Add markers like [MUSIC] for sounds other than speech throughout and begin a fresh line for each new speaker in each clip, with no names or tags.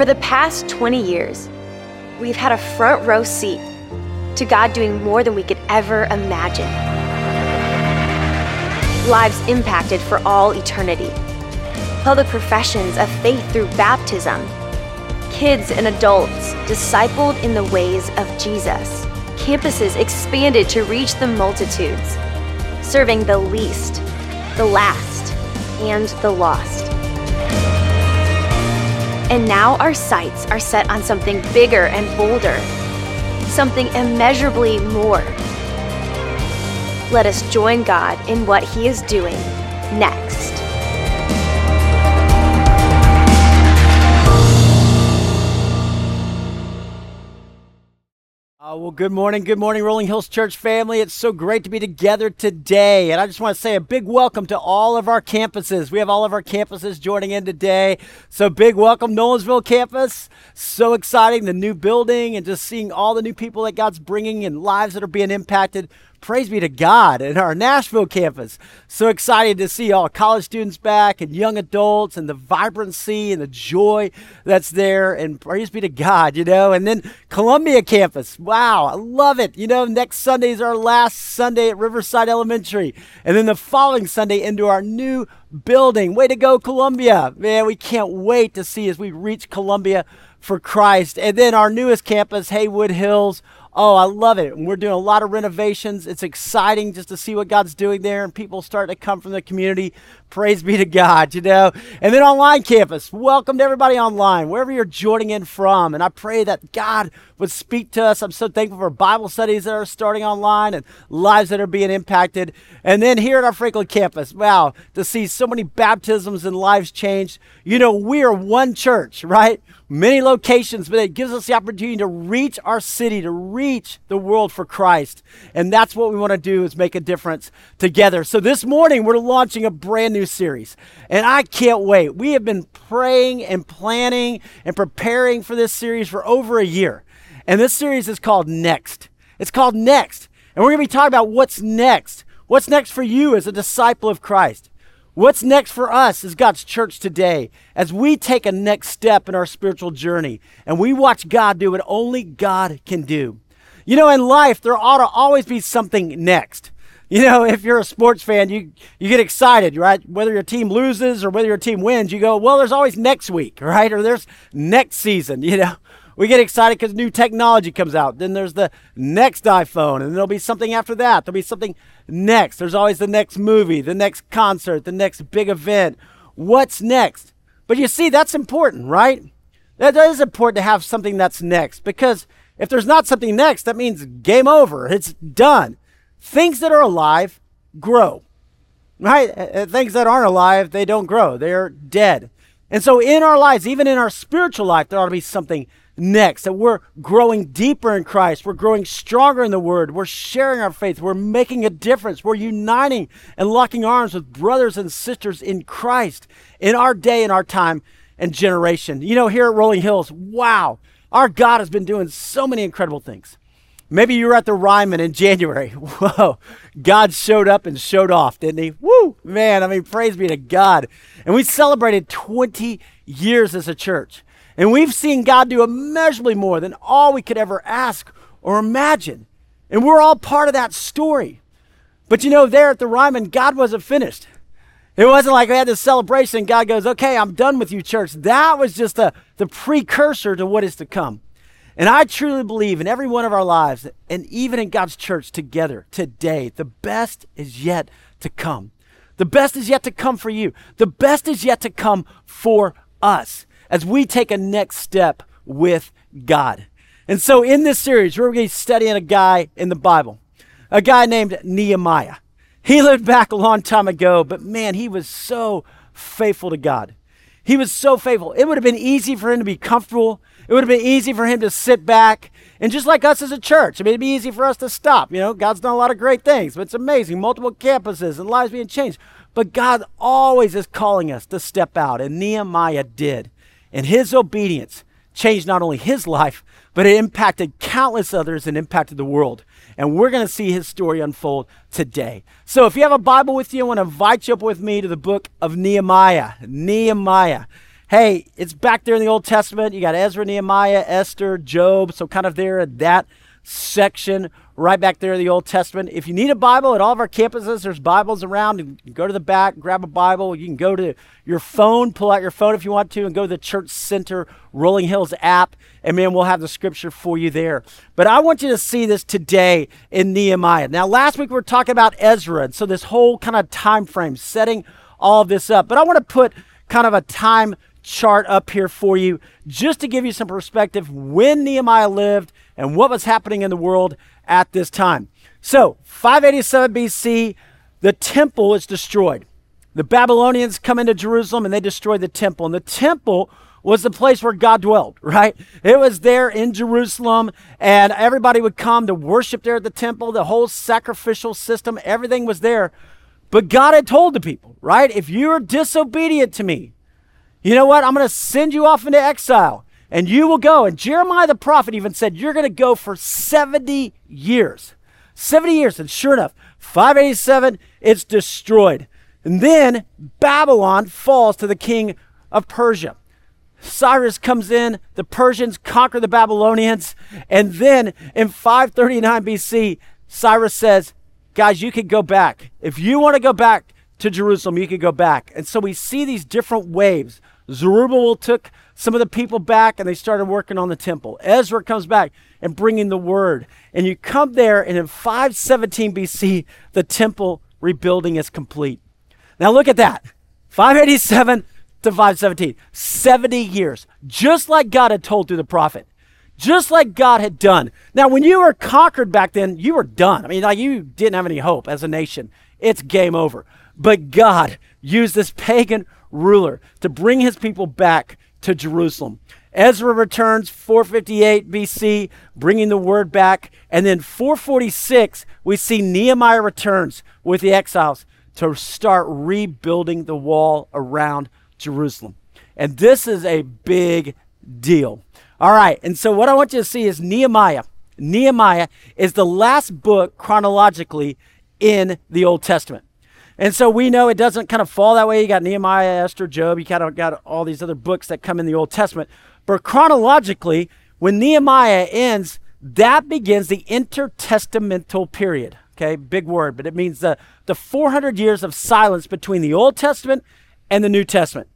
For the past 20 years, we've had a front row seat to God doing more than we could ever imagine. Lives impacted for all eternity. Public professions of faith through baptism. Kids and adults discipled in the ways of Jesus. Campuses expanded to reach the multitudes, serving the least, the last, and the lost. And now our sights are set on something bigger and bolder, something immeasurably more. Let us join God in what He is doing next.
Uh, well, good morning. Good morning, Rolling Hills Church family. It's so great to be together today. And I just want to say a big welcome to all of our campuses. We have all of our campuses joining in today. So, big welcome, Nolensville campus. So exciting, the new building and just seeing all the new people that God's bringing and lives that are being impacted praise be to God in our Nashville campus. So excited to see all college students back and young adults and the vibrancy and the joy that's there. And praise be to God, you know. And then Columbia campus. Wow, I love it. You know, next Sunday is our last Sunday at Riverside Elementary. And then the following Sunday into our new building. Way to go, Columbia. Man, we can't wait to see as we reach Columbia for Christ. And then our newest campus, Haywood Hills. Oh, I love it. We're doing a lot of renovations. It's exciting just to see what God's doing there and people starting to come from the community. Praise be to God, you know. And then online campus. Welcome to everybody online, wherever you're joining in from. And I pray that God would speak to us. I'm so thankful for Bible studies that are starting online and lives that are being impacted. And then here at our Franklin campus, wow, to see so many baptisms and lives changed. You know, we are one church, right? Many locations, but it gives us the opportunity to reach our city, to reach the world for Christ. And that's what we want to do is make a difference together. So this morning we're launching a brand new series. And I can't wait. We have been praying and planning and preparing for this series for over a year. And this series is called Next. It's called Next. And we're going to be talking about what's next. What's next for you as a disciple of Christ? What's next for us as God's church today as we take a next step in our spiritual journey and we watch God do what only God can do? You know, in life, there ought to always be something next. [LAUGHS] You know, if you're a sports fan, you, you get excited, right? Whether your team loses or whether your team wins, you go, well, there's always next week, [LAUGHS] right? Or there's next season, you know. We get excited because new technology comes out. Then there's the next iPhone, and there'll be something after that. There'll be something next. There's always the next movie, the next concert, the next big event. What's next? But you see, that's important, right? That is important to have something that's next because if there's not something next, that means game over. It's done. Things that are alive grow, right? Uh, uh, things that aren't alive, they don't grow. They're dead. And so in our lives, even in our spiritual life, there ought to be something next, that we're growing deeper in Christ, we're growing stronger in the Word, we're sharing our faith, we're making a difference, we're uniting and locking arms with brothers and sisters in Christ in our day, in our time, and generation. You know, here at Rolling Hills, wow, our God has been doing so many incredible things. Maybe you were at the Ryman in January. [LAUGHS] Whoa, God showed up and showed off, didn't he? Woo, man, I mean, praise be to God. And we celebrated 20 years as a church. And we've seen God do immeasurably more than all we could ever ask or imagine. And we're all part of that story. But you know, there at the Ryman, God wasn't finished. It wasn't like we had this celebration God goes, okay, I'm done with you, church. That was just the, the precursor to what is to come. And I truly believe in every one of our lives, and even in God's church together today, the best is yet to come. The best is yet to come for you. The best is yet to come for us as we take a next step with God. And so in this series, we're going to be studying a guy in the Bible, a guy named Nehemiah. He lived back a long time ago, but man, he was so faithful to God. He was so faithful. It would have been easy for him to be comfortable. It would have been easy for him to sit back. And just like us as a church, I mean, it'd be easy for us to stop. You know, God's done a lot of great things, but it's amazing. Multiple campuses and lives being changed. But God always is calling us to step out, and Nehemiah did. And his obedience changed not only his life, but it impacted countless others and impacted the world. And we're going to see his story unfold today. So if you have a Bible with you, I want to invite you up with me to the book of Nehemiah. Nehemiah. hey, it's back there in the Old Testament. You got Ezra, Nehemiah, Esther, Job. So, kind of there at that section right back there in the Old Testament. If you need a Bible at all of our campuses, there's Bibles around. You can go to the back, grab a Bible. You can go to your phone, pull out your phone if you want to, and go to the Church Center Rolling Hills app, and man, we'll have the scripture for you there. But I want you to see this today in Nehemiah. Now, last week we were talking about Ezra, and so this whole kind of time frame, setting all of this up. But I want to put kind of a time chart up here for you just to give you some perspective when Nehemiah lived and what was happening in the world at this time. So, 587 BC, the temple is destroyed. The Babylonians come into Jerusalem and they destroy the temple. And the temple was the place where God dwelled, [LAUGHS] right? It was there in Jerusalem, and everybody would come to worship there at the temple. The whole sacrificial system, everything was there. But God had told the people, right? If you're disobedient to me, you know what? I'm going to send you off into exile and you will go. And Jeremiah the prophet even said, You're going to go for 70 years. 70 years. And sure enough, 587, it's destroyed. And then Babylon falls to the king of Persia. Cyrus comes in, the Persians conquer the Babylonians, and then in 539 BC, Cyrus says, Guys, you can go back. If you want to go back to Jerusalem, you could go back. And so we see these different waves. Zerubbabel took some of the people back and they started working on the temple. Ezra comes back and bringing the word. And you come there, and in 517 BC, the temple rebuilding is complete. Now look at that 587 to 517, 70 years, just like God had told through the prophet. Just like God had done. Now, when you were conquered back then, you were done. I mean, like you didn't have any hope as a nation. It's game over. But God used this pagan ruler to bring his people back to Jerusalem. Ezra returns 458 BC, bringing the word back. And then 446, we see Nehemiah returns with the exiles to start rebuilding the wall around Jerusalem. And this is a big deal. All right, and so what I want you to see is Nehemiah. Nehemiah is the last book chronologically in the Old Testament. And so we know it doesn't kind of fall that way. You got Nehemiah, Esther, Job, you kind of got all these other books that come in the Old Testament. But chronologically, when Nehemiah ends, that begins the intertestamental period. Okay, big word, but it means the, the 400 years of silence between the Old Testament and the New Testament.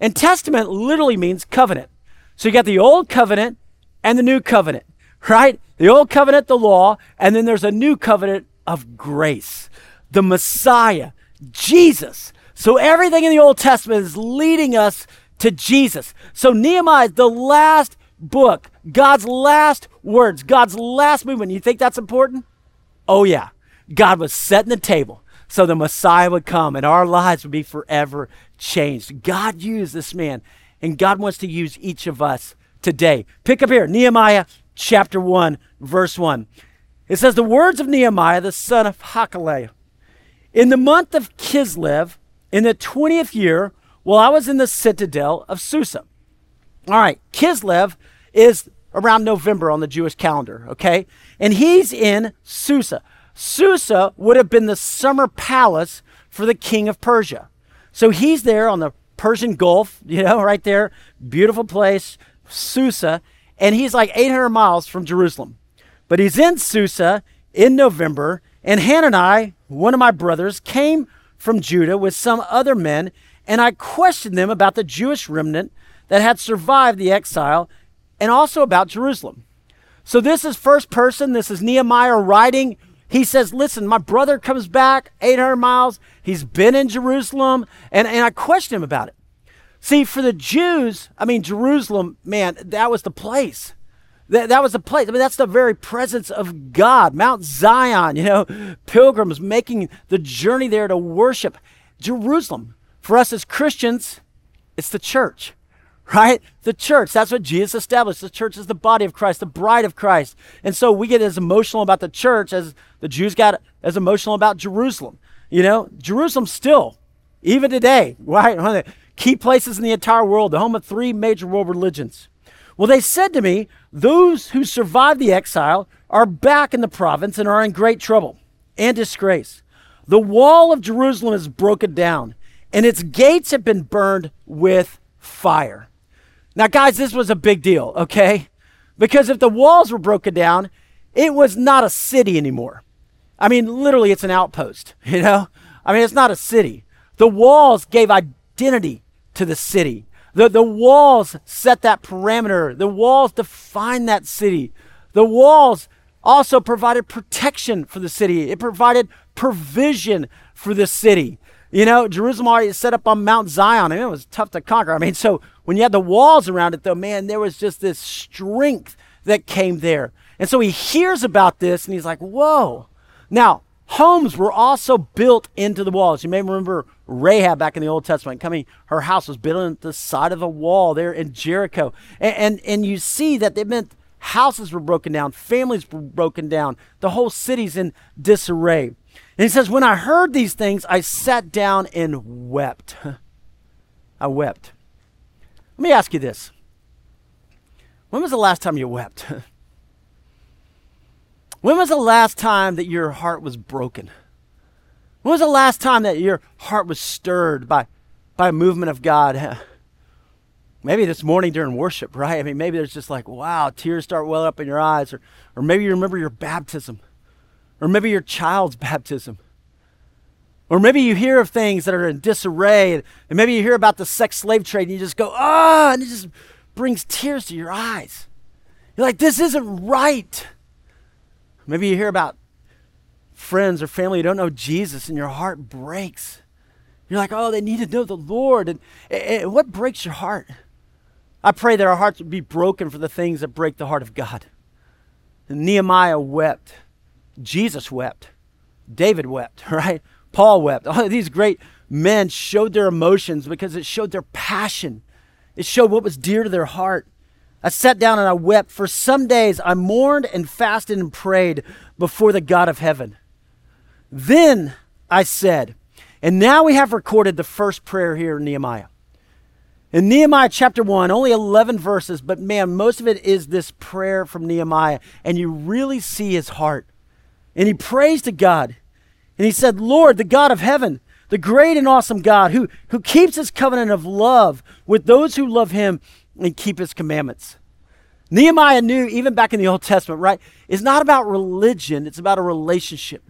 And testament literally means covenant. So you got the Old Covenant and the New Covenant, right? The Old Covenant, the law, and then there's a new covenant of grace. The Messiah, Jesus. So everything in the Old Testament is leading us to Jesus. So Nehemiah the last book, God's last words, God's last movement. You think that's important? Oh, yeah. God was setting the table so the Messiah would come and our lives would be forever changed. God used this man, and God wants to use each of us today. Pick up here, Nehemiah chapter 1, verse 1. It says, The words of Nehemiah, the son of Hachaliah. In the month of Kislev, in the 20th year, while I was in the citadel of Susa. All right, Kislev is around November on the Jewish calendar, okay? And he's in Susa. Susa would have been the summer palace for the king of Persia. So he's there on the Persian Gulf, [LAUGHS] you know, right there, beautiful place, Susa, and he's like 800 miles from Jerusalem. But he's in Susa in November, and Hanani, one of my brothers, came from Judah with some other men, and I questioned them about the Jewish remnant that had survived the exile and also about Jerusalem. So this is first person. This is Nehemiah writing. He says, Listen, my brother comes back 800 miles. He's been in Jerusalem. And, and I questioned him about it. See, for the Jews, I mean, Jerusalem, man, that was the place. That, that was the place. I mean, that's the very presence of God. Mount Zion, you know, [LAUGHS] pilgrims making the journey there to worship. Jerusalem, for us as Christians, it's the church, right? The church. That's what Jesus established. The church is the body of Christ, the bride of Christ. And so we get as emotional about the church as the Jews got as emotional about Jerusalem. You know, Jerusalem still, even today, [LAUGHS] right? One of the key places in the entire world, the home of three major world religions. Well, they said to me, Those who survived the exile are back in the province and are in great trouble and disgrace. The wall of Jerusalem is broken down, and its gates have been burned with fire. Now, guys, this was a big deal, okay? Because if the walls were broken down, it was not a city anymore. I mean, literally, it's an outpost, [LAUGHS] you know? I mean, it's not a city. The walls gave identity to the city. The, the walls set that parameter. The walls define that city. The walls also provided protection for the city. It provided provision for the city. You know, Jerusalem already set up on Mount Zion, and it was tough to conquer. I mean, so when you had the walls around it, though, man, there was just this strength that came there. And so he hears about this, and he's like, whoa. Now, homes were also built into the walls. You may remember Rahab back in the Old Testament coming, her house was built on the side of the wall there in Jericho. And, and, and you see that it meant houses were broken down, families were broken down, the whole city's in disarray. And he says, When I heard these things, I sat down and wept. [LAUGHS] I wept. Let me ask you this. When was the last time you wept? [LAUGHS] when was the last time that your heart was broken? When was the last time that your heart was stirred by, by a movement of God? [SIGHS] Maybe this morning during worship, right? I mean, maybe there's just like, wow, tears start welling up in your eyes. Or, or maybe you remember your baptism. Or maybe your child's baptism. Or maybe you hear of things that are in disarray. And, and maybe you hear about the sex slave trade and you just go, ah, oh, and it just brings tears to your eyes. You're like, this isn't right. Maybe you hear about friends or family who don't know Jesus and your heart breaks. You're like, oh, they need to know the Lord. And, and what breaks your heart? I pray that our hearts would be broken for the things that break the heart of God. And Nehemiah wept. Jesus wept. David wept, [LAUGHS] right? Paul wept. All of these great men showed their emotions because it showed their passion. It showed what was dear to their heart. I sat down and I wept. For some days I mourned and fasted and prayed before the God of heaven. Then I said, and now we have recorded the first prayer here in Nehemiah. In Nehemiah chapter 1, only 11 verses, but man, most of it is this prayer from Nehemiah, and you really see his heart. And he prays to God. And he said, Lord, the God of heaven, the great and awesome God, who, who keeps his covenant of love with those who love him and keep his commandments. Nehemiah knew, even back in the Old Testament, right? It's not about religion, it's about a relationship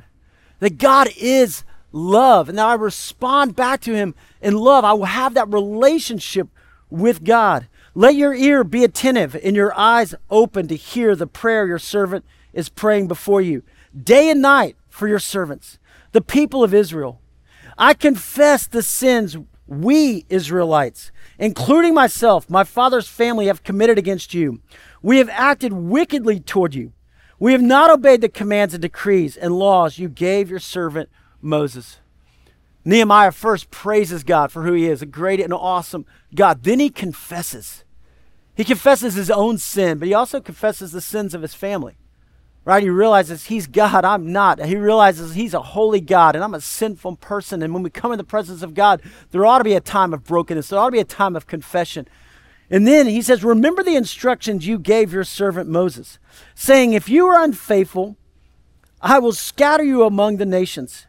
that God is love. And that I respond back to Him in love. I will have that relationship with God. Let your ear be attentive and your eyes open to hear the prayer your servant is praying before you, day and night for your servants, the people of Israel. I confess the sins we Israelites, including myself, my father's family, have committed against you. We have acted wickedly toward you. We have not obeyed the commands and decrees and laws you gave your servant Moses. Nehemiah first praises God for who he is, a great and awesome God. Then he confesses. He confesses his own sin, but he also confesses the sins of his family. Right? He realizes he's God, I'm not. He realizes he's a holy God and I'm a sinful person. And when we come in the presence of God, there ought to be a time of brokenness. There ought to be a time of confession. And then he says, Remember the instructions you gave your servant Moses, saying, If you are unfaithful, I will scatter you among the nations.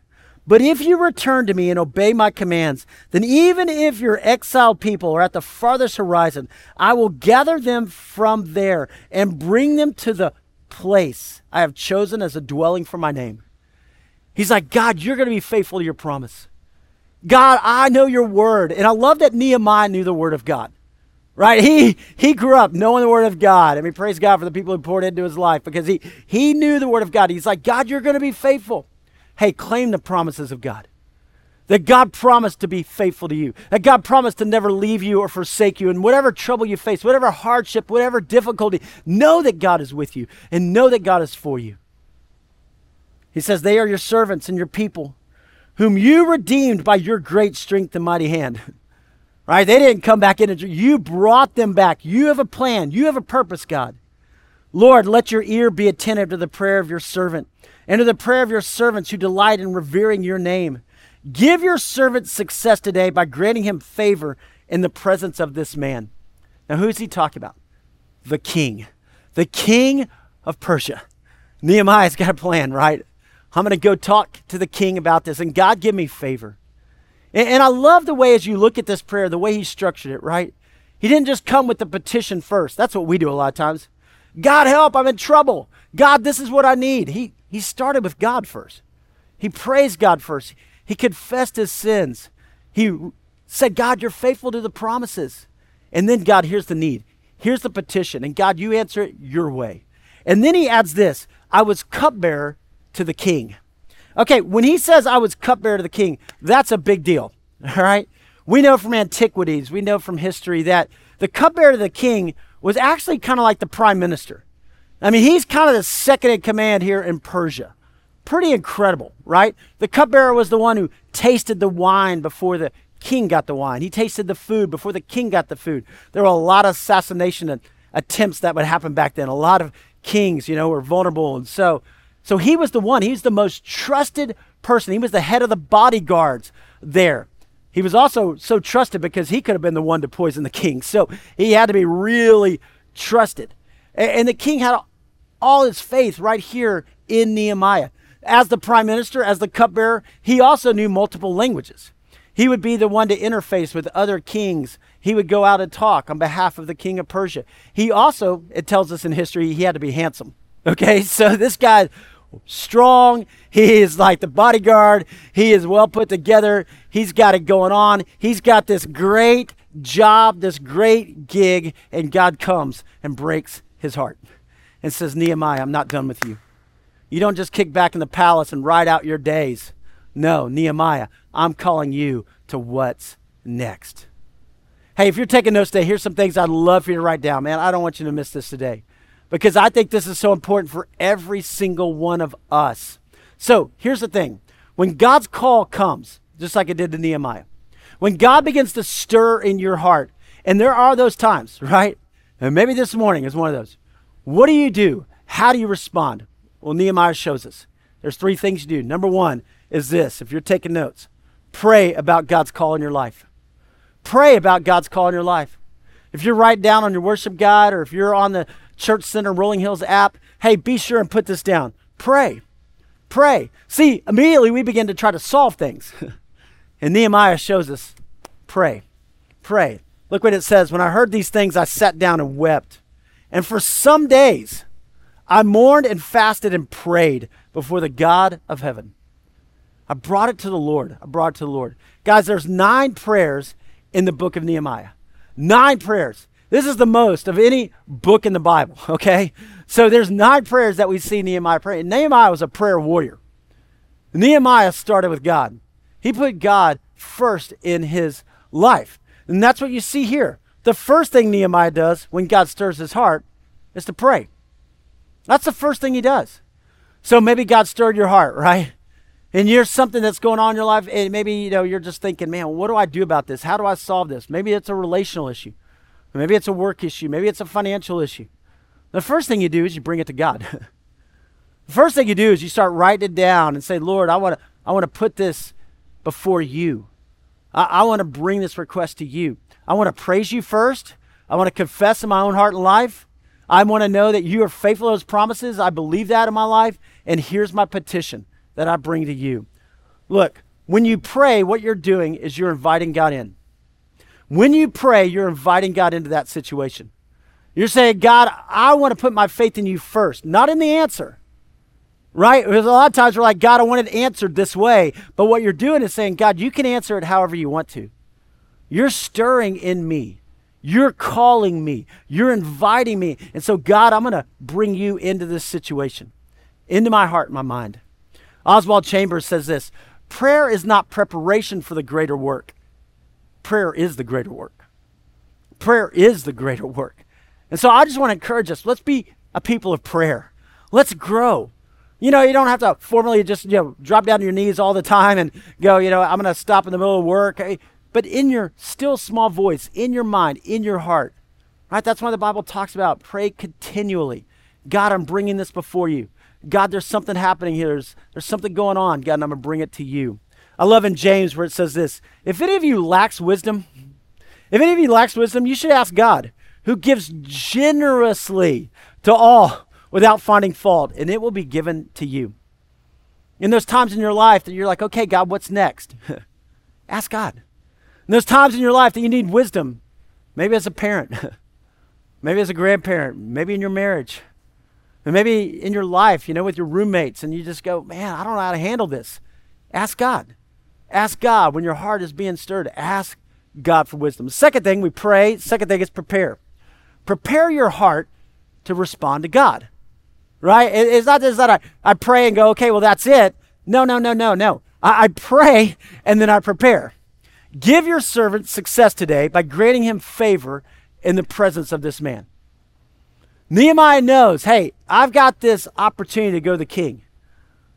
But if you return to me and obey my commands, then even if your exiled people are at the farthest horizon, I will gather them from there and bring them to the place I have chosen as a dwelling for my name. He's like, God, you're going to be faithful to your promise. God, I know your word. And I love that Nehemiah knew the word of God right? He he grew up knowing the word of God. I mean, praise God for the people who poured into his life because he he knew the word of God. He's like, God, you're going to be faithful. Hey, claim the promises of God. That God promised to be faithful to you. That God promised to never leave you or forsake you. And whatever trouble you face, whatever hardship, whatever difficulty, know that God is with you and know that God is for you. He says, They are your servants and your people, whom you redeemed by your great strength and mighty hand. [LAUGHS] Right? They didn't come back in. You brought them back. You have a plan. You have a purpose, God. Lord, let your ear be attentive to the prayer of your servant and to the prayer of your servants who delight in revering your name. Give your servant success today by granting him favor in the presence of this man. Now, who's he talking about? The king, the king of Persia. Nehemiah's got a plan, right? I'm going to go talk to the king about this, and God give me favor. And, and I love the way, as you look at this prayer, the way he structured it, right? He didn't just come with the petition first. That's what we do a lot of times. God help, I'm in trouble. God, this is what I need. He, he started with God first. He praised God first. He confessed his sins. He said, God, you're faithful to the promises. And then, God, here's the need. Here's the petition. And God, you answer it your way. And then he adds this I was cupbearer to the king. Okay, when he says I was cupbearer to the king, that's a big deal. [LAUGHS] All right? We know from antiquities, we know from history that the cupbearer to the king was actually kind of like the prime minister. I mean, he's kind of the second in command here in Persia. Pretty incredible, right? The cupbearer was the one who tasted the wine before the king got the wine. He tasted the food before the king got the food. There were a lot of assassination attempts that would happen back then. A lot of kings, you know, were vulnerable. And so, so he was the one. He was the most trusted person. He was the head of the bodyguards there. He was also so trusted because he could have been the one to poison the king. So he had to be really trusted. And, the king had all his faith right here in Nehemiah. As the prime minister, as the cupbearer, he also knew multiple languages. He would be the one to interface with other kings. He would go out and talk on behalf of the king of Persia. He also, it tells us in history, he had to be handsome. Okay, [LAUGHS] so this guy strong. He is like the bodyguard. He is well put together. He's got it going on. He's got this great job, this great gig, and God comes and breaks his heart and says, Nehemiah, I'm not done with you. You don't just kick back in the palace and ride out your days. No, Nehemiah, I'm calling you to what's next. Hey, if you're taking notes today, here's some things I'd love for you to write down, man. I don't want you to miss this today because I think this is so important for every single one of us. So here's the thing when God's call comes, just like it did to Nehemiah, when God begins to stir in your heart, and there are those times, [LAUGHS] right? And maybe this morning is one of those. What do you do? How do you respond? Well, Nehemiah shows us. There's three things you do. Number one is this if you're taking notes, pray about God's call in your life. Pray about God's call in your life. If you're writing down on your worship guide or if you're on the Church Center Rolling Hills app, hey, be sure and put this down. Pray. Pray. See, immediately we begin to try to solve things. [LAUGHS] and Nehemiah shows us pray. Pray. Look what it says. When I heard these things, I sat down and wept. And for some days, I mourned and fasted and prayed before the God of heaven. I brought it to the Lord. I brought it to the Lord. Guys, there's nine prayers in the book of Nehemiah. Nine prayers. This is the most of any book in the Bible, [LAUGHS] okay? So there's nine prayers that we see Nehemiah pray. Nehemiah was a prayer warrior. Nehemiah started with God. He put God first in his life. And that's what you see here. The first thing Nehemiah does when God stirs his heart is to pray. That's the first thing he does. So maybe God stirred your heart, right? And you're something that's going on in your life, and maybe you know you're just thinking, man, what do I do about this? How do I solve this? Maybe it's a relational issue. Maybe it's a work issue. Maybe it's a financial issue. The first thing you do is you bring it to God. [LAUGHS] the first thing you do is you start writing it down and say, Lord, I want to I want to put this before you. I, I want to bring this request to you. I want to praise you first. I want to confess in my own heart and life. I want to know that you are faithful to those promises. I believe that in my life. And here's my petition that I bring to you. Look, when you pray, what you're doing is you're inviting God in. When you pray, you're inviting God into that situation. You're saying, God, I want to put my faith in you first, not in the answer. Right? Because a lot of times we're like, God, I want it answered this way. But what you're doing is saying, God, you can answer it however you want to. You're stirring in me. You're calling me. You're inviting me. And so, God, I'm going to bring you into this situation, into my heart and my mind. Oswald Chambers says this prayer is not preparation for the greater work, prayer is the greater work. Prayer is the greater work. And so I just want to encourage us let's be a people of prayer. Let's grow. You know, you don't have to formally just, you know, drop down to your knees all the time and go, you know, I'm going to stop in the middle of work. But in your still small voice, in your mind, in your heart, right? That's why the Bible talks about pray continually. God, I'm bringing this before you. God, there's something happening here. There's, there's something going on. God, and I'm going to bring it to you. I love in James where it says this If any of you lacks wisdom, if any of you lacks wisdom, you should ask God, who gives generously to all without finding fault, and it will be given to you. In those times in your life that you're like, okay, God, what's next? [LAUGHS] ask God. In those times in your life that you need wisdom, Maybe as a parent, [LAUGHS] maybe as a grandparent, maybe in your marriage, and maybe in your life, you know, with your roommates, and you just go, man, I don't know how to handle this. Ask God. Ask God when your heart is being stirred. Ask God for wisdom. Second thing, we pray. Second thing is prepare. Prepare your heart to respond to God. Right? It's not just that I, I pray and go, okay, well, that's it. No, no, no, no, no. I, I pray and then I prepare. Give your servant success today by granting him favor in the presence of this man. Nehemiah knows, hey, I've got this opportunity to go to the king.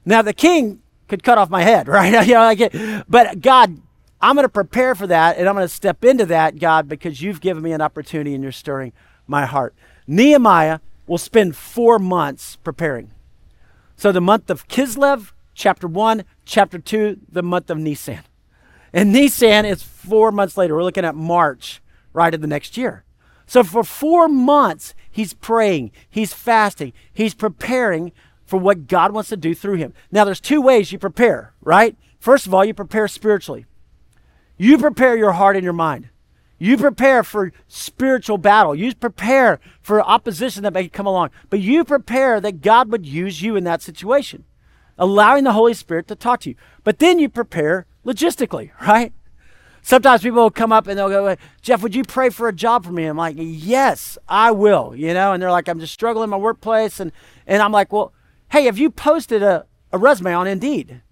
Now, the king could cut off my head, [LAUGHS] right? you know, like but God, I'm going to prepare for that and I'm going to step into that, God, because you've given me an opportunity and you're stirring my heart. Nehemiah will spend four months preparing. So, the month of Kislev, chapter 1, chapter 2, the month of Nisan. And Nisan is four months later. We're looking at March, right of the next year. So, for four months, he's praying, he's fasting, he's preparing for what God wants to do through him. Now, there's two ways you prepare, right? First of all, you prepare spiritually. You prepare your heart and your mind. You prepare for spiritual battle. You prepare for opposition that may come along. But you prepare that God would use you in that situation, allowing the Holy Spirit to talk to you. But then you prepare logistically, [LAUGHS] right? Sometimes people will come up and they'll go, Jeff, would you pray for a job for me? I'm like, yes, I will, you know? And they're like, I'm just struggling in my workplace. And, and I'm like, well, hey, have you posted a, a resume on Indeed?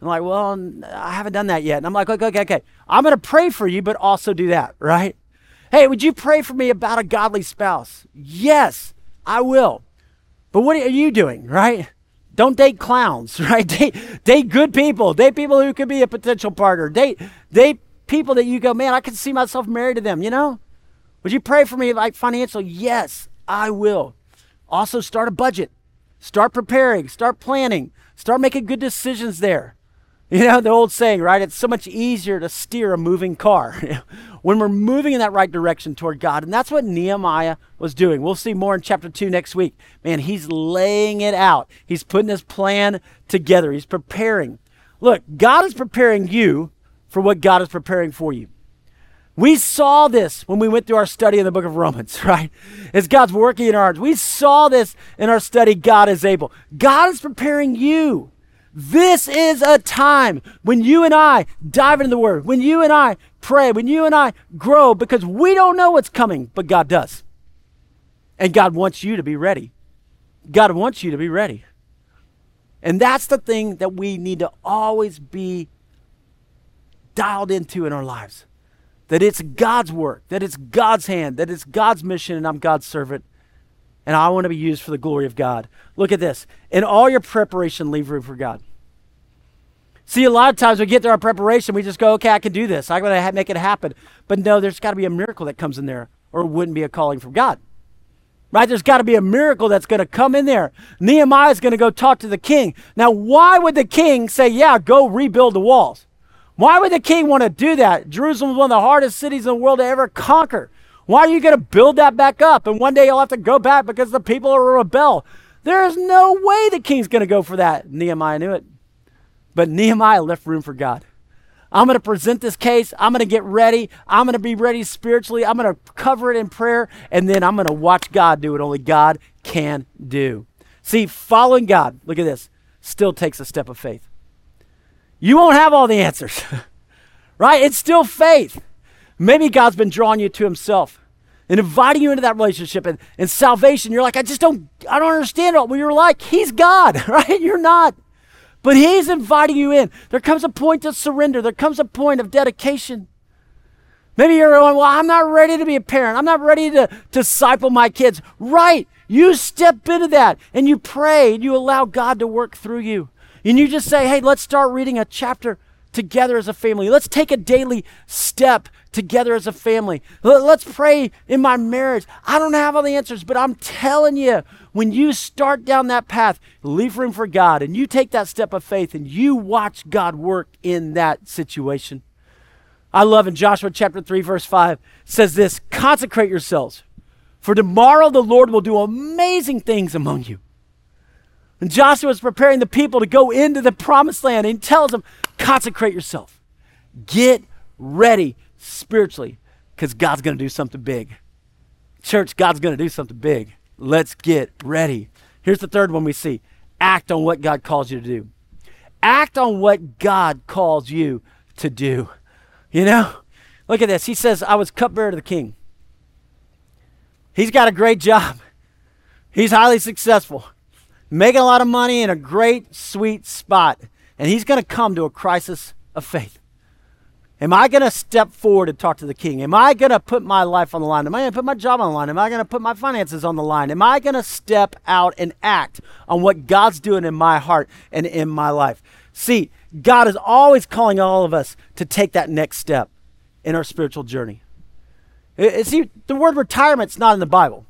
I'm like, well, I haven't done that yet. And I'm like, okay, okay, okay. I'm going to pray for you, but also do that, right? Hey, would you pray for me about a godly spouse? Yes, I will. But what are you doing, right? Don't date clowns, [LAUGHS] right? Date, date good people. Date people who could be a potential partner. Date, date people that you go, man, I can see myself married to them, you know? Would you pray for me like financial? Yes, I will. Also, start a budget. Start preparing. Start planning. Start making good decisions there. You know, the old saying, right? It's so much easier to steer a moving car [LAUGHS] when we're moving in that right direction toward God. And that's what Nehemiah was doing. We'll see more in chapter 2 next week. Man, he's laying it out, he's putting his plan together, he's preparing. Look, God is preparing you for what God is preparing for you. We saw this when we went through our study in the book of Romans, [LAUGHS] right? As God's working in our hearts. We saw this in our study, God is able. God is preparing you. This is a time when you and I dive into the Word, when you and I pray, when you and I grow, because we don't know what's coming, but God does. And God wants you to be ready. God wants you to be ready. And that's the thing that we need to always be dialed into in our lives. That it's God's work, that it's God's hand, that it's God's mission, and I'm God's servant and I want to be used for the glory of God. Look at this. In all your preparation, leave room for God. See, a lot of times we get to our preparation, we just go, okay, I can do this. I'm going to make it happen. But no, there's got to be a miracle that comes in there, or it wouldn't be a calling from God. Right? There's got to be a miracle that's going to come in there. Nehemiah is going to go talk to the king. Now, why would the king say, yeah, go rebuild the walls? Why would the king want to do that? Jerusalem is one of the hardest cities in the world to ever conquer. Why are you going to build that back up? And one day you'll have to go back because the people are rebel. There is no way the king's going to go for that. Nehemiah knew it. But Nehemiah left room for God. I'm going to present this case. I'm going to get ready. I'm going to be ready spiritually. I'm going to cover it in prayer. And then I'm going to watch God do what only God can do. See, following God, look at this, still takes a step of faith. You won't have all the answers, [LAUGHS] right? It's still faith. Maybe God's been drawing you to Himself and inviting you into that relationship and, and salvation. You're like, I just don't, I don't understand it. Well, you're like, He's God, [LAUGHS] right? You're not. But He's inviting you in. There comes a point of surrender, there comes a point of dedication. Maybe you're going, Well, I'm not ready to be a parent. I'm not ready to, to disciple my kids. Right. You step into that and you pray and you allow God to work through you. And you just say, Hey, let's start reading a chapter together as a family. Let's take a daily step together as a family. Let's pray in my marriage. I don't have all the answers, but I'm telling you, when you start down that path, leave room for God and you take that step of faith and you watch God work in that situation. I love in Joshua chapter 3, verse 5 says this consecrate yourselves, for tomorrow the Lord will do amazing things among you. And Joshua is preparing the people to go into the promised land, and he tells them, consecrate yourself. Get ready spiritually. because God's going to do something big. Church, God's going to do something big. Let's get ready. Here's the third one we see act on what God calls you to do. Act on what God calls you to do. You know, look at this. He says, I was cupbearer to the king. He's got a great job, he's highly successful, making a lot of money in a great, sweet spot. And he's going to come to a crisis of faith. Am I going to step forward and talk to the king? Am I going to put my life on the line? Am I going to put my job on the line? Am I going to put my finances on the line? Am I going to step out and act on what God's doing in my heart and in my life? See, God is always calling all of us to take that next step in our spiritual journey. See, the word retirement's not in the Bible.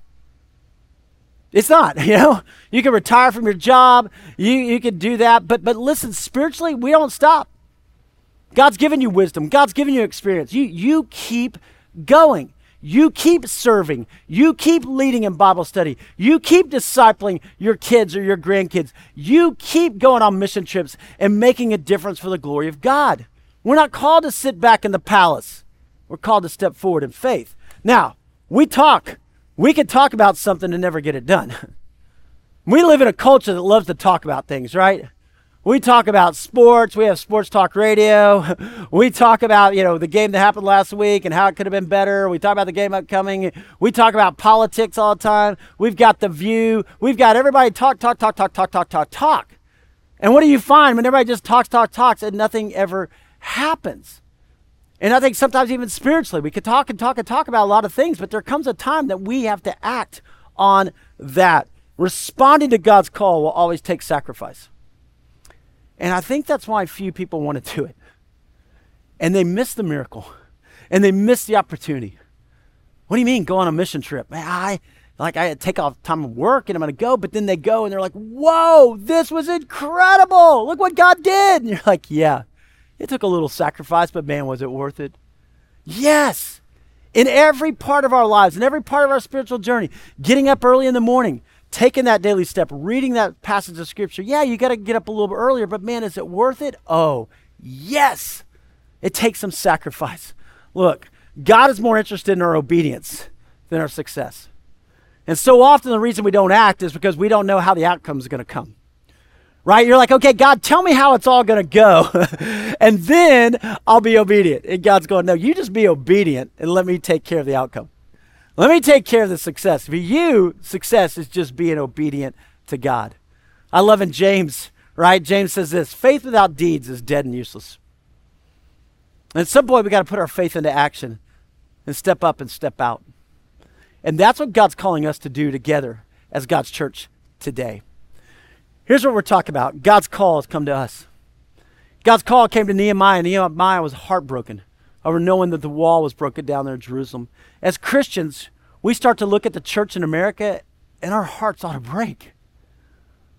It's not, [LAUGHS] you know. You can retire from your job, you, you can do that, but but listen, spiritually, we don't stop. God's given you wisdom. God's given you experience. You, you keep going. You keep serving. You keep leading in Bible study. You keep discipling your kids or your grandkids. You keep going on mission trips and making a difference for the glory of God. We're not called to sit back in the palace. We're called to step forward in faith. Now, we talk. We can talk about something and never get it done. [LAUGHS] we live in a culture that loves to talk about things, right? We talk about sports. We have sports talk radio. [LAUGHS] We talk about, you know, the game that happened last week and how it could have been better. We talk about the game upcoming. We talk about politics all the time. We've got the view. We've got everybody talk, talk, talk, talk, talk, talk, talk, talk. And what do you find when everybody just talks, talk, talks and nothing ever happens? And I think sometimes even spiritually, we could talk and talk and talk about a lot of things, but there comes a time that we have to act on that. Responding to God's call will always take sacrifice. And I think that's why few people want to do it. And they miss the miracle and they miss the opportunity. What do you mean go on a mission trip? Man, I like I take off time of work and I'm gonna go, but then they go and they're like, whoa, this was incredible. Look what God did. And you're like, yeah, it took a little sacrifice, but man, was it worth it? Yes. In every part of our lives, in every part of our spiritual journey, getting up early in the morning, taking that daily step, reading that passage of scripture, yeah, you got to get up a little bit earlier, but man, is it worth it? Oh, yes. It takes some sacrifice. Look, God is more interested in our obedience than our success. And so often the reason we don't act is because we don't know how the outcome is going to come. Right? You're like, okay, God, tell me how it's all going to go. [LAUGHS] and then I'll be obedient. And God's going, no, you just be obedient and let me take care of the outcome. Let me take care of the success. For you, success is just being obedient to God. I love in James, right? James says this faith without deeds is dead and useless. And at some point, we got to put our faith into action and step up and step out. And that's what God's calling us to do together as God's church today. Here's what we're talking about God's call has come to us. God's call came to Nehemiah, and Nehemiah was heartbroken over knowing that the wall was broken down there in Jerusalem. As Christians, we start to look at the church in America and our hearts ought to break.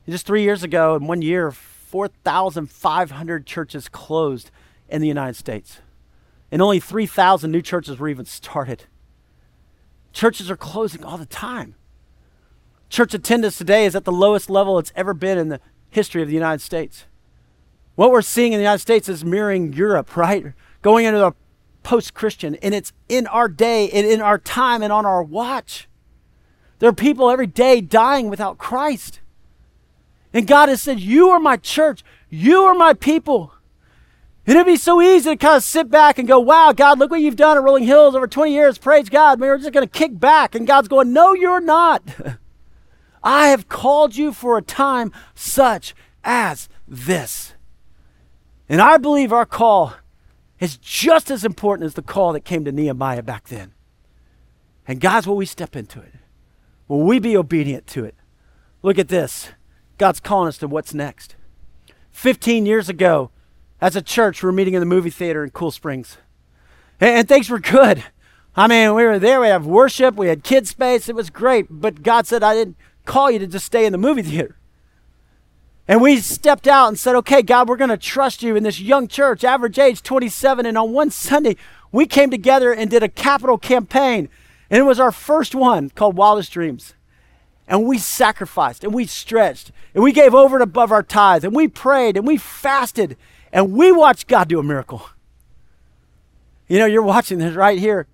Just three years ago, in one year, 4,500 churches closed in the United States. And only 3,000 new churches were even started. Churches are closing all the time. Church attendance today is at the lowest level it's ever been in the history of the United States. What we're seeing in the United States is mirroring Europe, [LAUGHS] right? Going into the post Christian, and it's in our day and in our time and on our watch. There are people every day dying without Christ. And God has said, You are my church, you are my people. And it'd be so easy to kind of sit back and go, Wow, God, look what you've done at Rolling Hills over 20 years. Praise God. we're just going to kick back. And God's going, No, you're not. [LAUGHS] I have called you for a time such as this. And I believe our call is just as important as the call that came to Nehemiah back then. And guys, will we step into it? Will we be obedient to it? Look at this. God's calling us to what's next. 15 years ago, as a church, we were meeting in the movie theater in Cool Springs. And, and things were good. I mean, we were there, we had worship, we had kid space, it was great. But God said, I didn't call you to just stay in the movie theater. And we stepped out and said, okay, God, we're going to trust you in this young church, average age 27. And on one Sunday, we came together and did a capital campaign. And it was our first one called Wildest Dreams. And we sacrificed and we stretched and we gave over and above our tithes and we prayed and we fasted and we watched God do a miracle. You know, you're watching this right here.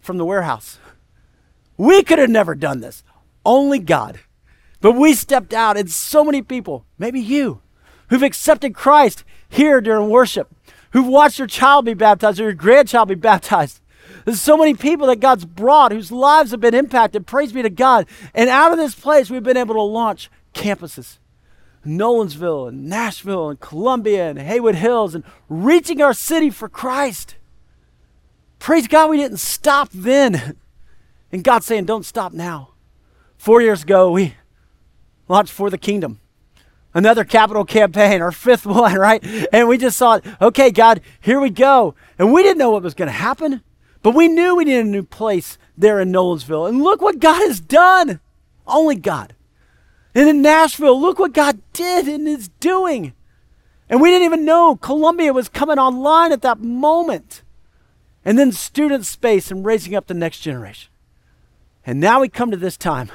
from the warehouse. We could have never done this. Only God. But we stepped out, and so many people, maybe you, who've accepted Christ here during worship, who've watched your child be baptized or your grandchild be baptized. There's so many people that God's brought whose lives have been impacted. Praise be to God. And out of this place, we've been able to launch campuses. Nolensville and Nashville and Columbia and Haywood Hills and reaching our city for Christ. Praise God, we didn't stop then. And God's saying, don't stop now. Four years ago, we launched For the Kingdom, another capital campaign, our fifth [LAUGHS] one, right? And we just thought, okay, God, here we go. And we didn't know what was going to happen, but we knew we needed a new place there in Nolensville. And look what God has done. Only God. And in Nashville, look what God did and is doing. And we didn't even know Columbia was coming online at that moment. And then student space and raising up the next generation. And now we come to this time,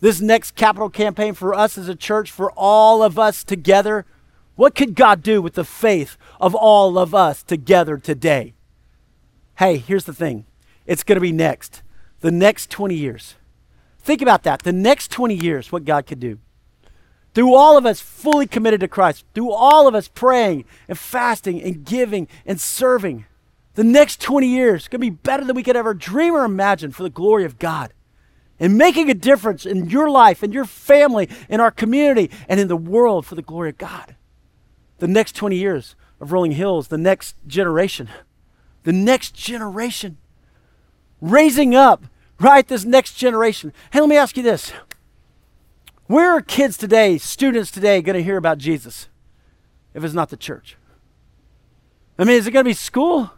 this next capital campaign for us as a church, for all of us together. What could God do with the faith of all of us together today? Hey, here's the thing it's going to be next, the next 20 years. Think about that. The next 20 years, what God could do. Through all of us fully committed to Christ, through all of us praying and fasting and giving and serving, the next 20 years going to be better than we could ever dream or imagine for the glory of God and making a difference in your life and your family, in our community, and in the world for the glory of God. The next 20 years of Rolling Hills, the next generation, the next generation, raising up, right? This next generation. Hey, let me ask you this. Where are kids today, students today, going to hear about Jesus if it's not the church? I mean, is it going to be school?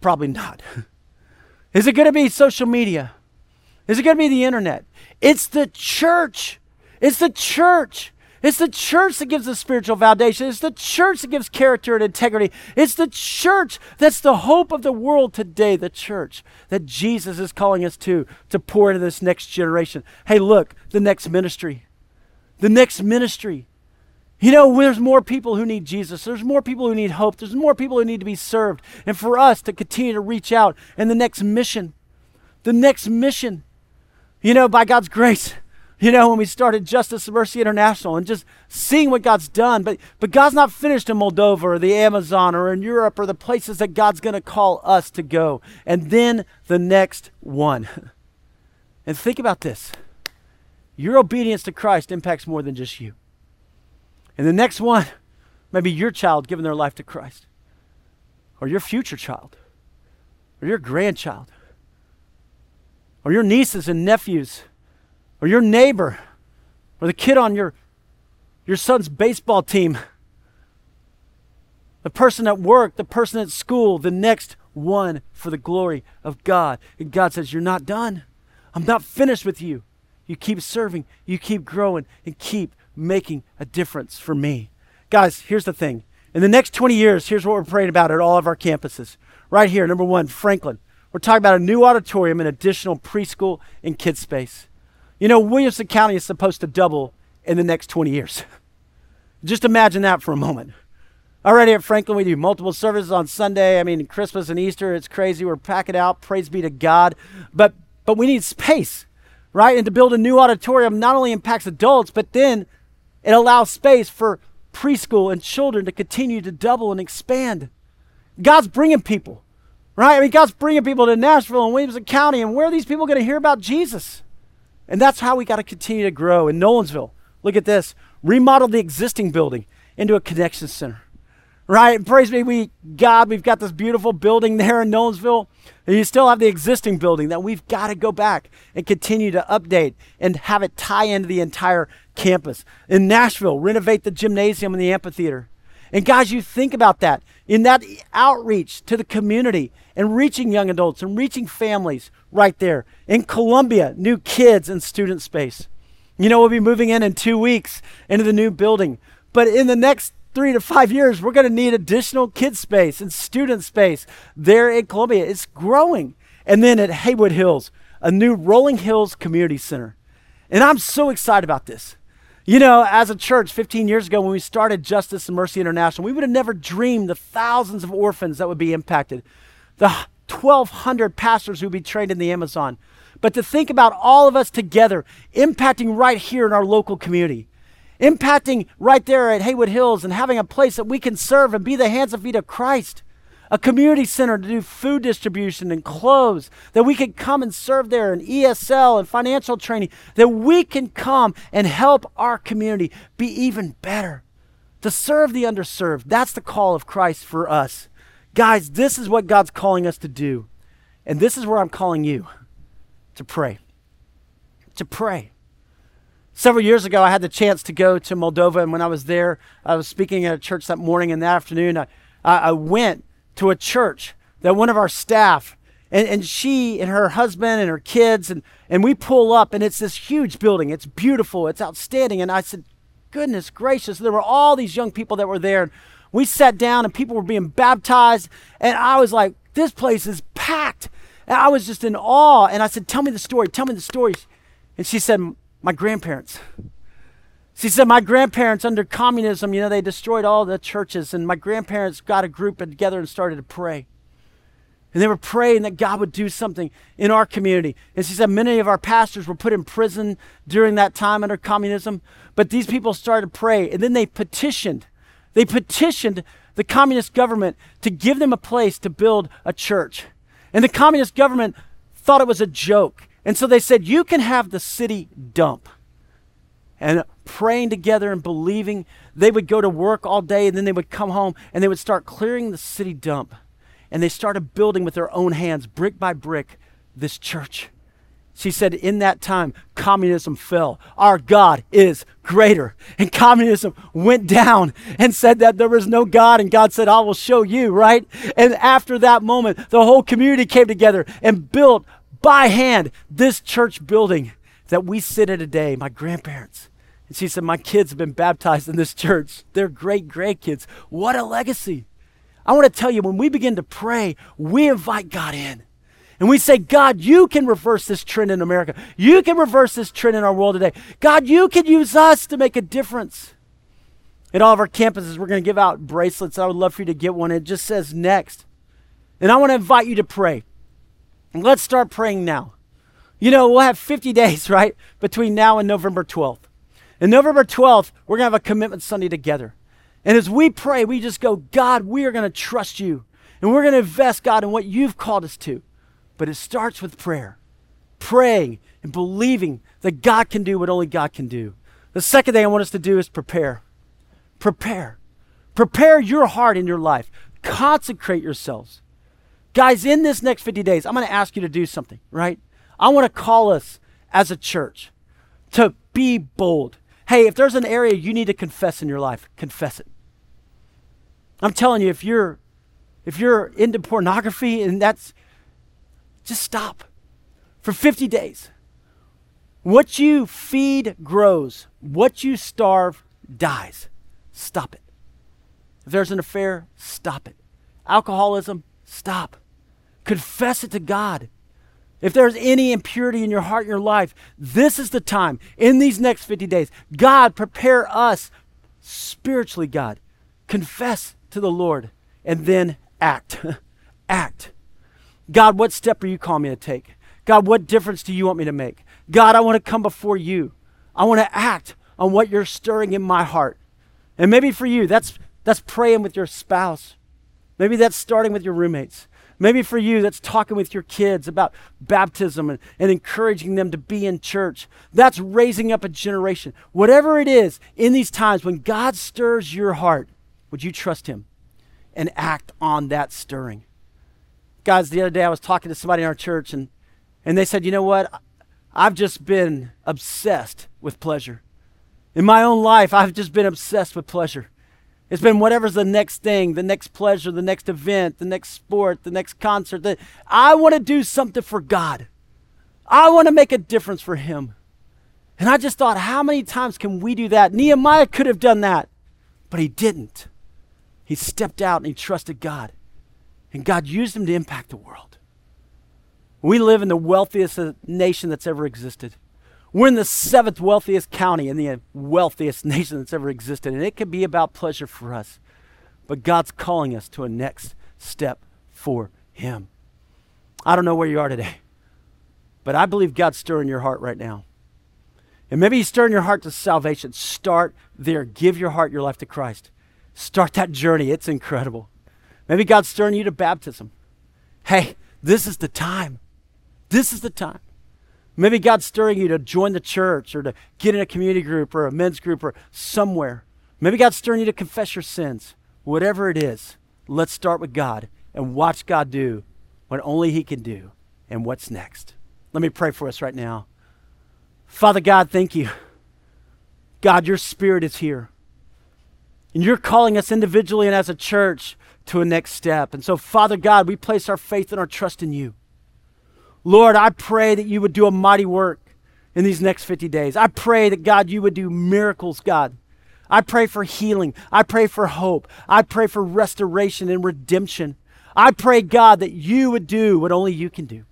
Probably not. [LAUGHS] Is it going to be social media? Is it going to be the internet? It's the church. It's the church. It's the church that gives the spiritual foundation. It's the church that gives character and integrity. It's the church that's the hope of the world today, the church that Jesus is calling us to, to pour into this next generation. Hey, look, the next ministry. The next ministry. You know, there's more people who need Jesus. There's more people who need hope. There's more people who need to be served. And for us to continue to reach out and the next mission, the next mission, you know, by God's grace, you know, when we started Justice and Mercy International and just seeing what God's done. But, but God's not finished in Moldova or the Amazon or in Europe or the places that God's going to call us to go. And then the next one. [LAUGHS] And think about this your obedience to Christ impacts more than just you. And the next one, maybe your child giving their life to Christ, or your future child, or your grandchild, or your nieces and nephews, or your neighbor, or the kid on your, your son's baseball team, the person at work, the person at school, the next one for the glory of God. And God says, You're not done. I'm not finished with you. You keep serving, you keep growing, and keep making a difference for me. Guys, here's the thing. In the next 20 years, here's what we're praying about at all of our campuses. Right here, number one, Franklin. We're talking about a new auditorium and additional preschool and kids space. You know, Williamson County is supposed to double in the next 20 years. [LAUGHS] Just imagine that for a moment. Already at Franklin, we do multiple services on Sunday. I mean, Christmas and Easter, it's crazy. We're packing out. Praise be to God. But but we need space, right? And to build a new auditorium not only impacts adults, but then it allows space for preschool and children to continue to double and expand. God's bringing people, right? I mean, God's bringing people to Nashville and Williamson County, and where are these people going to hear about Jesus? And that's how we got to continue to grow. In Nolensville, look at this remodel the existing building into a connection center right? Praise be we God, we've got this beautiful building there in Nolensville. And you still have the existing building that we've got to go back and continue to update and have it tie into the entire campus. In Nashville, renovate the gymnasium and the amphitheater. And guys, you think about that in that outreach to the community and reaching young adults and reaching families right there. In Columbia, new kids and student space. You know, we'll be moving in in two weeks into the new building. But in the next three to five years, we're going to need additional kid space and student space there in Columbia. It's growing. And then at Haywood Hills, a new Rolling Hills Community Center. And I'm so excited about this. You know, as a church 15 years ago when we started Justice and Mercy International, we would have never dreamed the thousands of orphans that would be impacted. the 1,200 pastors who would be trained in the Amazon, but to think about all of us together impacting right here in our local community, impacting right there at Haywood Hills and having a place that we can serve and be the hands and feet of Christ a community center to do food distribution and clothes, that we can come and serve there, and ESL and financial training, that we can come and help our community be even better, to serve the underserved. That's the call of Christ for us. Guys, this is what God's calling us to do. And this is where I'm calling you to pray. To pray. Several years ago, I had the chance to go to Moldova, and when I was there, I was speaking at a church that morning and that afternoon. I, I went to a church that one of our staff and, and she and her husband and her kids and, and we pull up and it's this huge building. It's beautiful. It's outstanding. And i said goodness gracious. There were all these young people that were there and we sat down and people were being baptized and i was like this place is packed. And i was just in awe and i said tell me the story. Tell me the story. And she said my grandparents she said, My grandparents, under communism, you know, they destroyed all the churches, and my grandparents got a group together and started to pray. And they were praying that God would do something in our community. And she said, Many of our pastors were put in prison during that time under communism, but these people started to pray, and then they petitioned. They petitioned the communist government to give them a place to build a church. And the communist government thought it was a joke. And so they said, You can have the city dump and praying together and believing. They would go to work all day and then they would come home and they would start clearing the city dump. And they started building with their own hands, brick by brick, this church. She said, in that time, communism fell. Our God is greater. And communism went down and said that there was no God. And God said, I will show you, right? And after that moment, the whole community came together and built by hand this church building that we sit in today, my grandparents. And she said, My kids have been baptized in this church. They're great grandkids. What a legacy. I want to tell you, when we begin to pray, we invite God in. And we say, God, you can reverse this trend in America. You can reverse this trend in our world today. God, you can use us to make a difference. At all of our campuses, we're going to give out bracelets. I would love for you to get one. It just says next. And I want to invite you to pray. Let's start praying now. You know, we'll have 50 [LAUGHS] days, right, between now and November 12th. And November 12th, we're going to have a commitment Sunday together. And as we pray, we just go, God, we are going to trust you. And we're going to invest, God, in what you've called us to. But it starts with prayer, praying and believing that God can do what only God can do. The second thing I want us to do is prepare. Prepare. Prepare your heart and your life. Consecrate yourselves. Guys, in this next 50 days, I'm going to ask you to do something, right? I want to call us as a church to be bold. Hey, if there's an area you need to confess in your life, confess it. I'm telling you, if you're if you're into pornography and that's just stop for 50 days. What you feed grows, what you starve dies. Stop it. If there's an affair, stop it. Alcoholism, stop. Confess it to God. If there's any impurity in your heart, in your life, this is the time in these next 50 days. God, prepare us spiritually, God. Confess to the Lord and then act. [LAUGHS] act. God, what step are you calling me to take? God, what difference do you want me to make? God, I want to come before you. I want to act on what you're stirring in my heart. And maybe for you, that's that's praying with your spouse. Maybe that's starting with your roommates. Maybe for you, that's talking with your kids about baptism and, and encouraging them to be in church. That's raising up a generation. Whatever it is, in these times when God stirs your heart, would you trust Him and act on that stirring? Guys, the other day I was talking to somebody in our church, and, and they said, You know what? I've just been obsessed with pleasure. In my own life, I've just been obsessed with pleasure. It's been whatever's the next thing, the next pleasure, the next event, the next sport, the next concert. The, I want to do something for God. I want to make a difference for Him. And I just thought, how many times can we do that? Nehemiah could have done that, but he didn't. He stepped out and he trusted God. And God used him to impact the world. We live in the wealthiest nation that's ever existed. We're in the seventh wealthiest county in the wealthiest [LAUGHS] nation that's ever existed, and it can be about pleasure for us. But God's calling us to a next step for Him. I don't know where you are today, but I believe God's stirring your heart right now. And maybe He's stirring your heart to salvation. Start there. Give your heart, your life to Christ. Start that journey. It's incredible. Maybe God's stirring you to baptism. Hey, this is the time. This is the time. Maybe God's stirring you to join the church or to get in a community group or a men's group or somewhere. Maybe God's stirring you to confess your sins. Whatever it is, let's start with God and watch God do what only He can do and what's next. Let me pray for us right now. Father God, thank you. God, your spirit is here. And you're calling us individually and as a church to a next step. And so, Father God, we place our faith and our trust in you. Lord, I pray that you would do a mighty work in these next 50 days. I pray that, God, you would do miracles, God. I pray for healing. I pray for hope. I pray for restoration and redemption. I pray, God, that you would do what only you can do.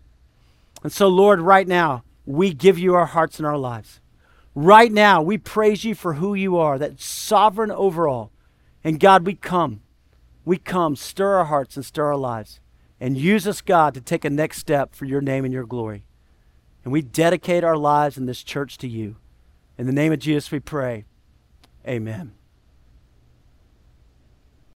And so, Lord, right now, we give you our hearts and our lives. Right now, we praise you for who you are, that sovereign over all. And God, we come. We come, stir our hearts and stir our lives. And use us, God, to take a next step for your name and your glory. And we dedicate our lives in this church to you. In the name of Jesus, we pray. Amen.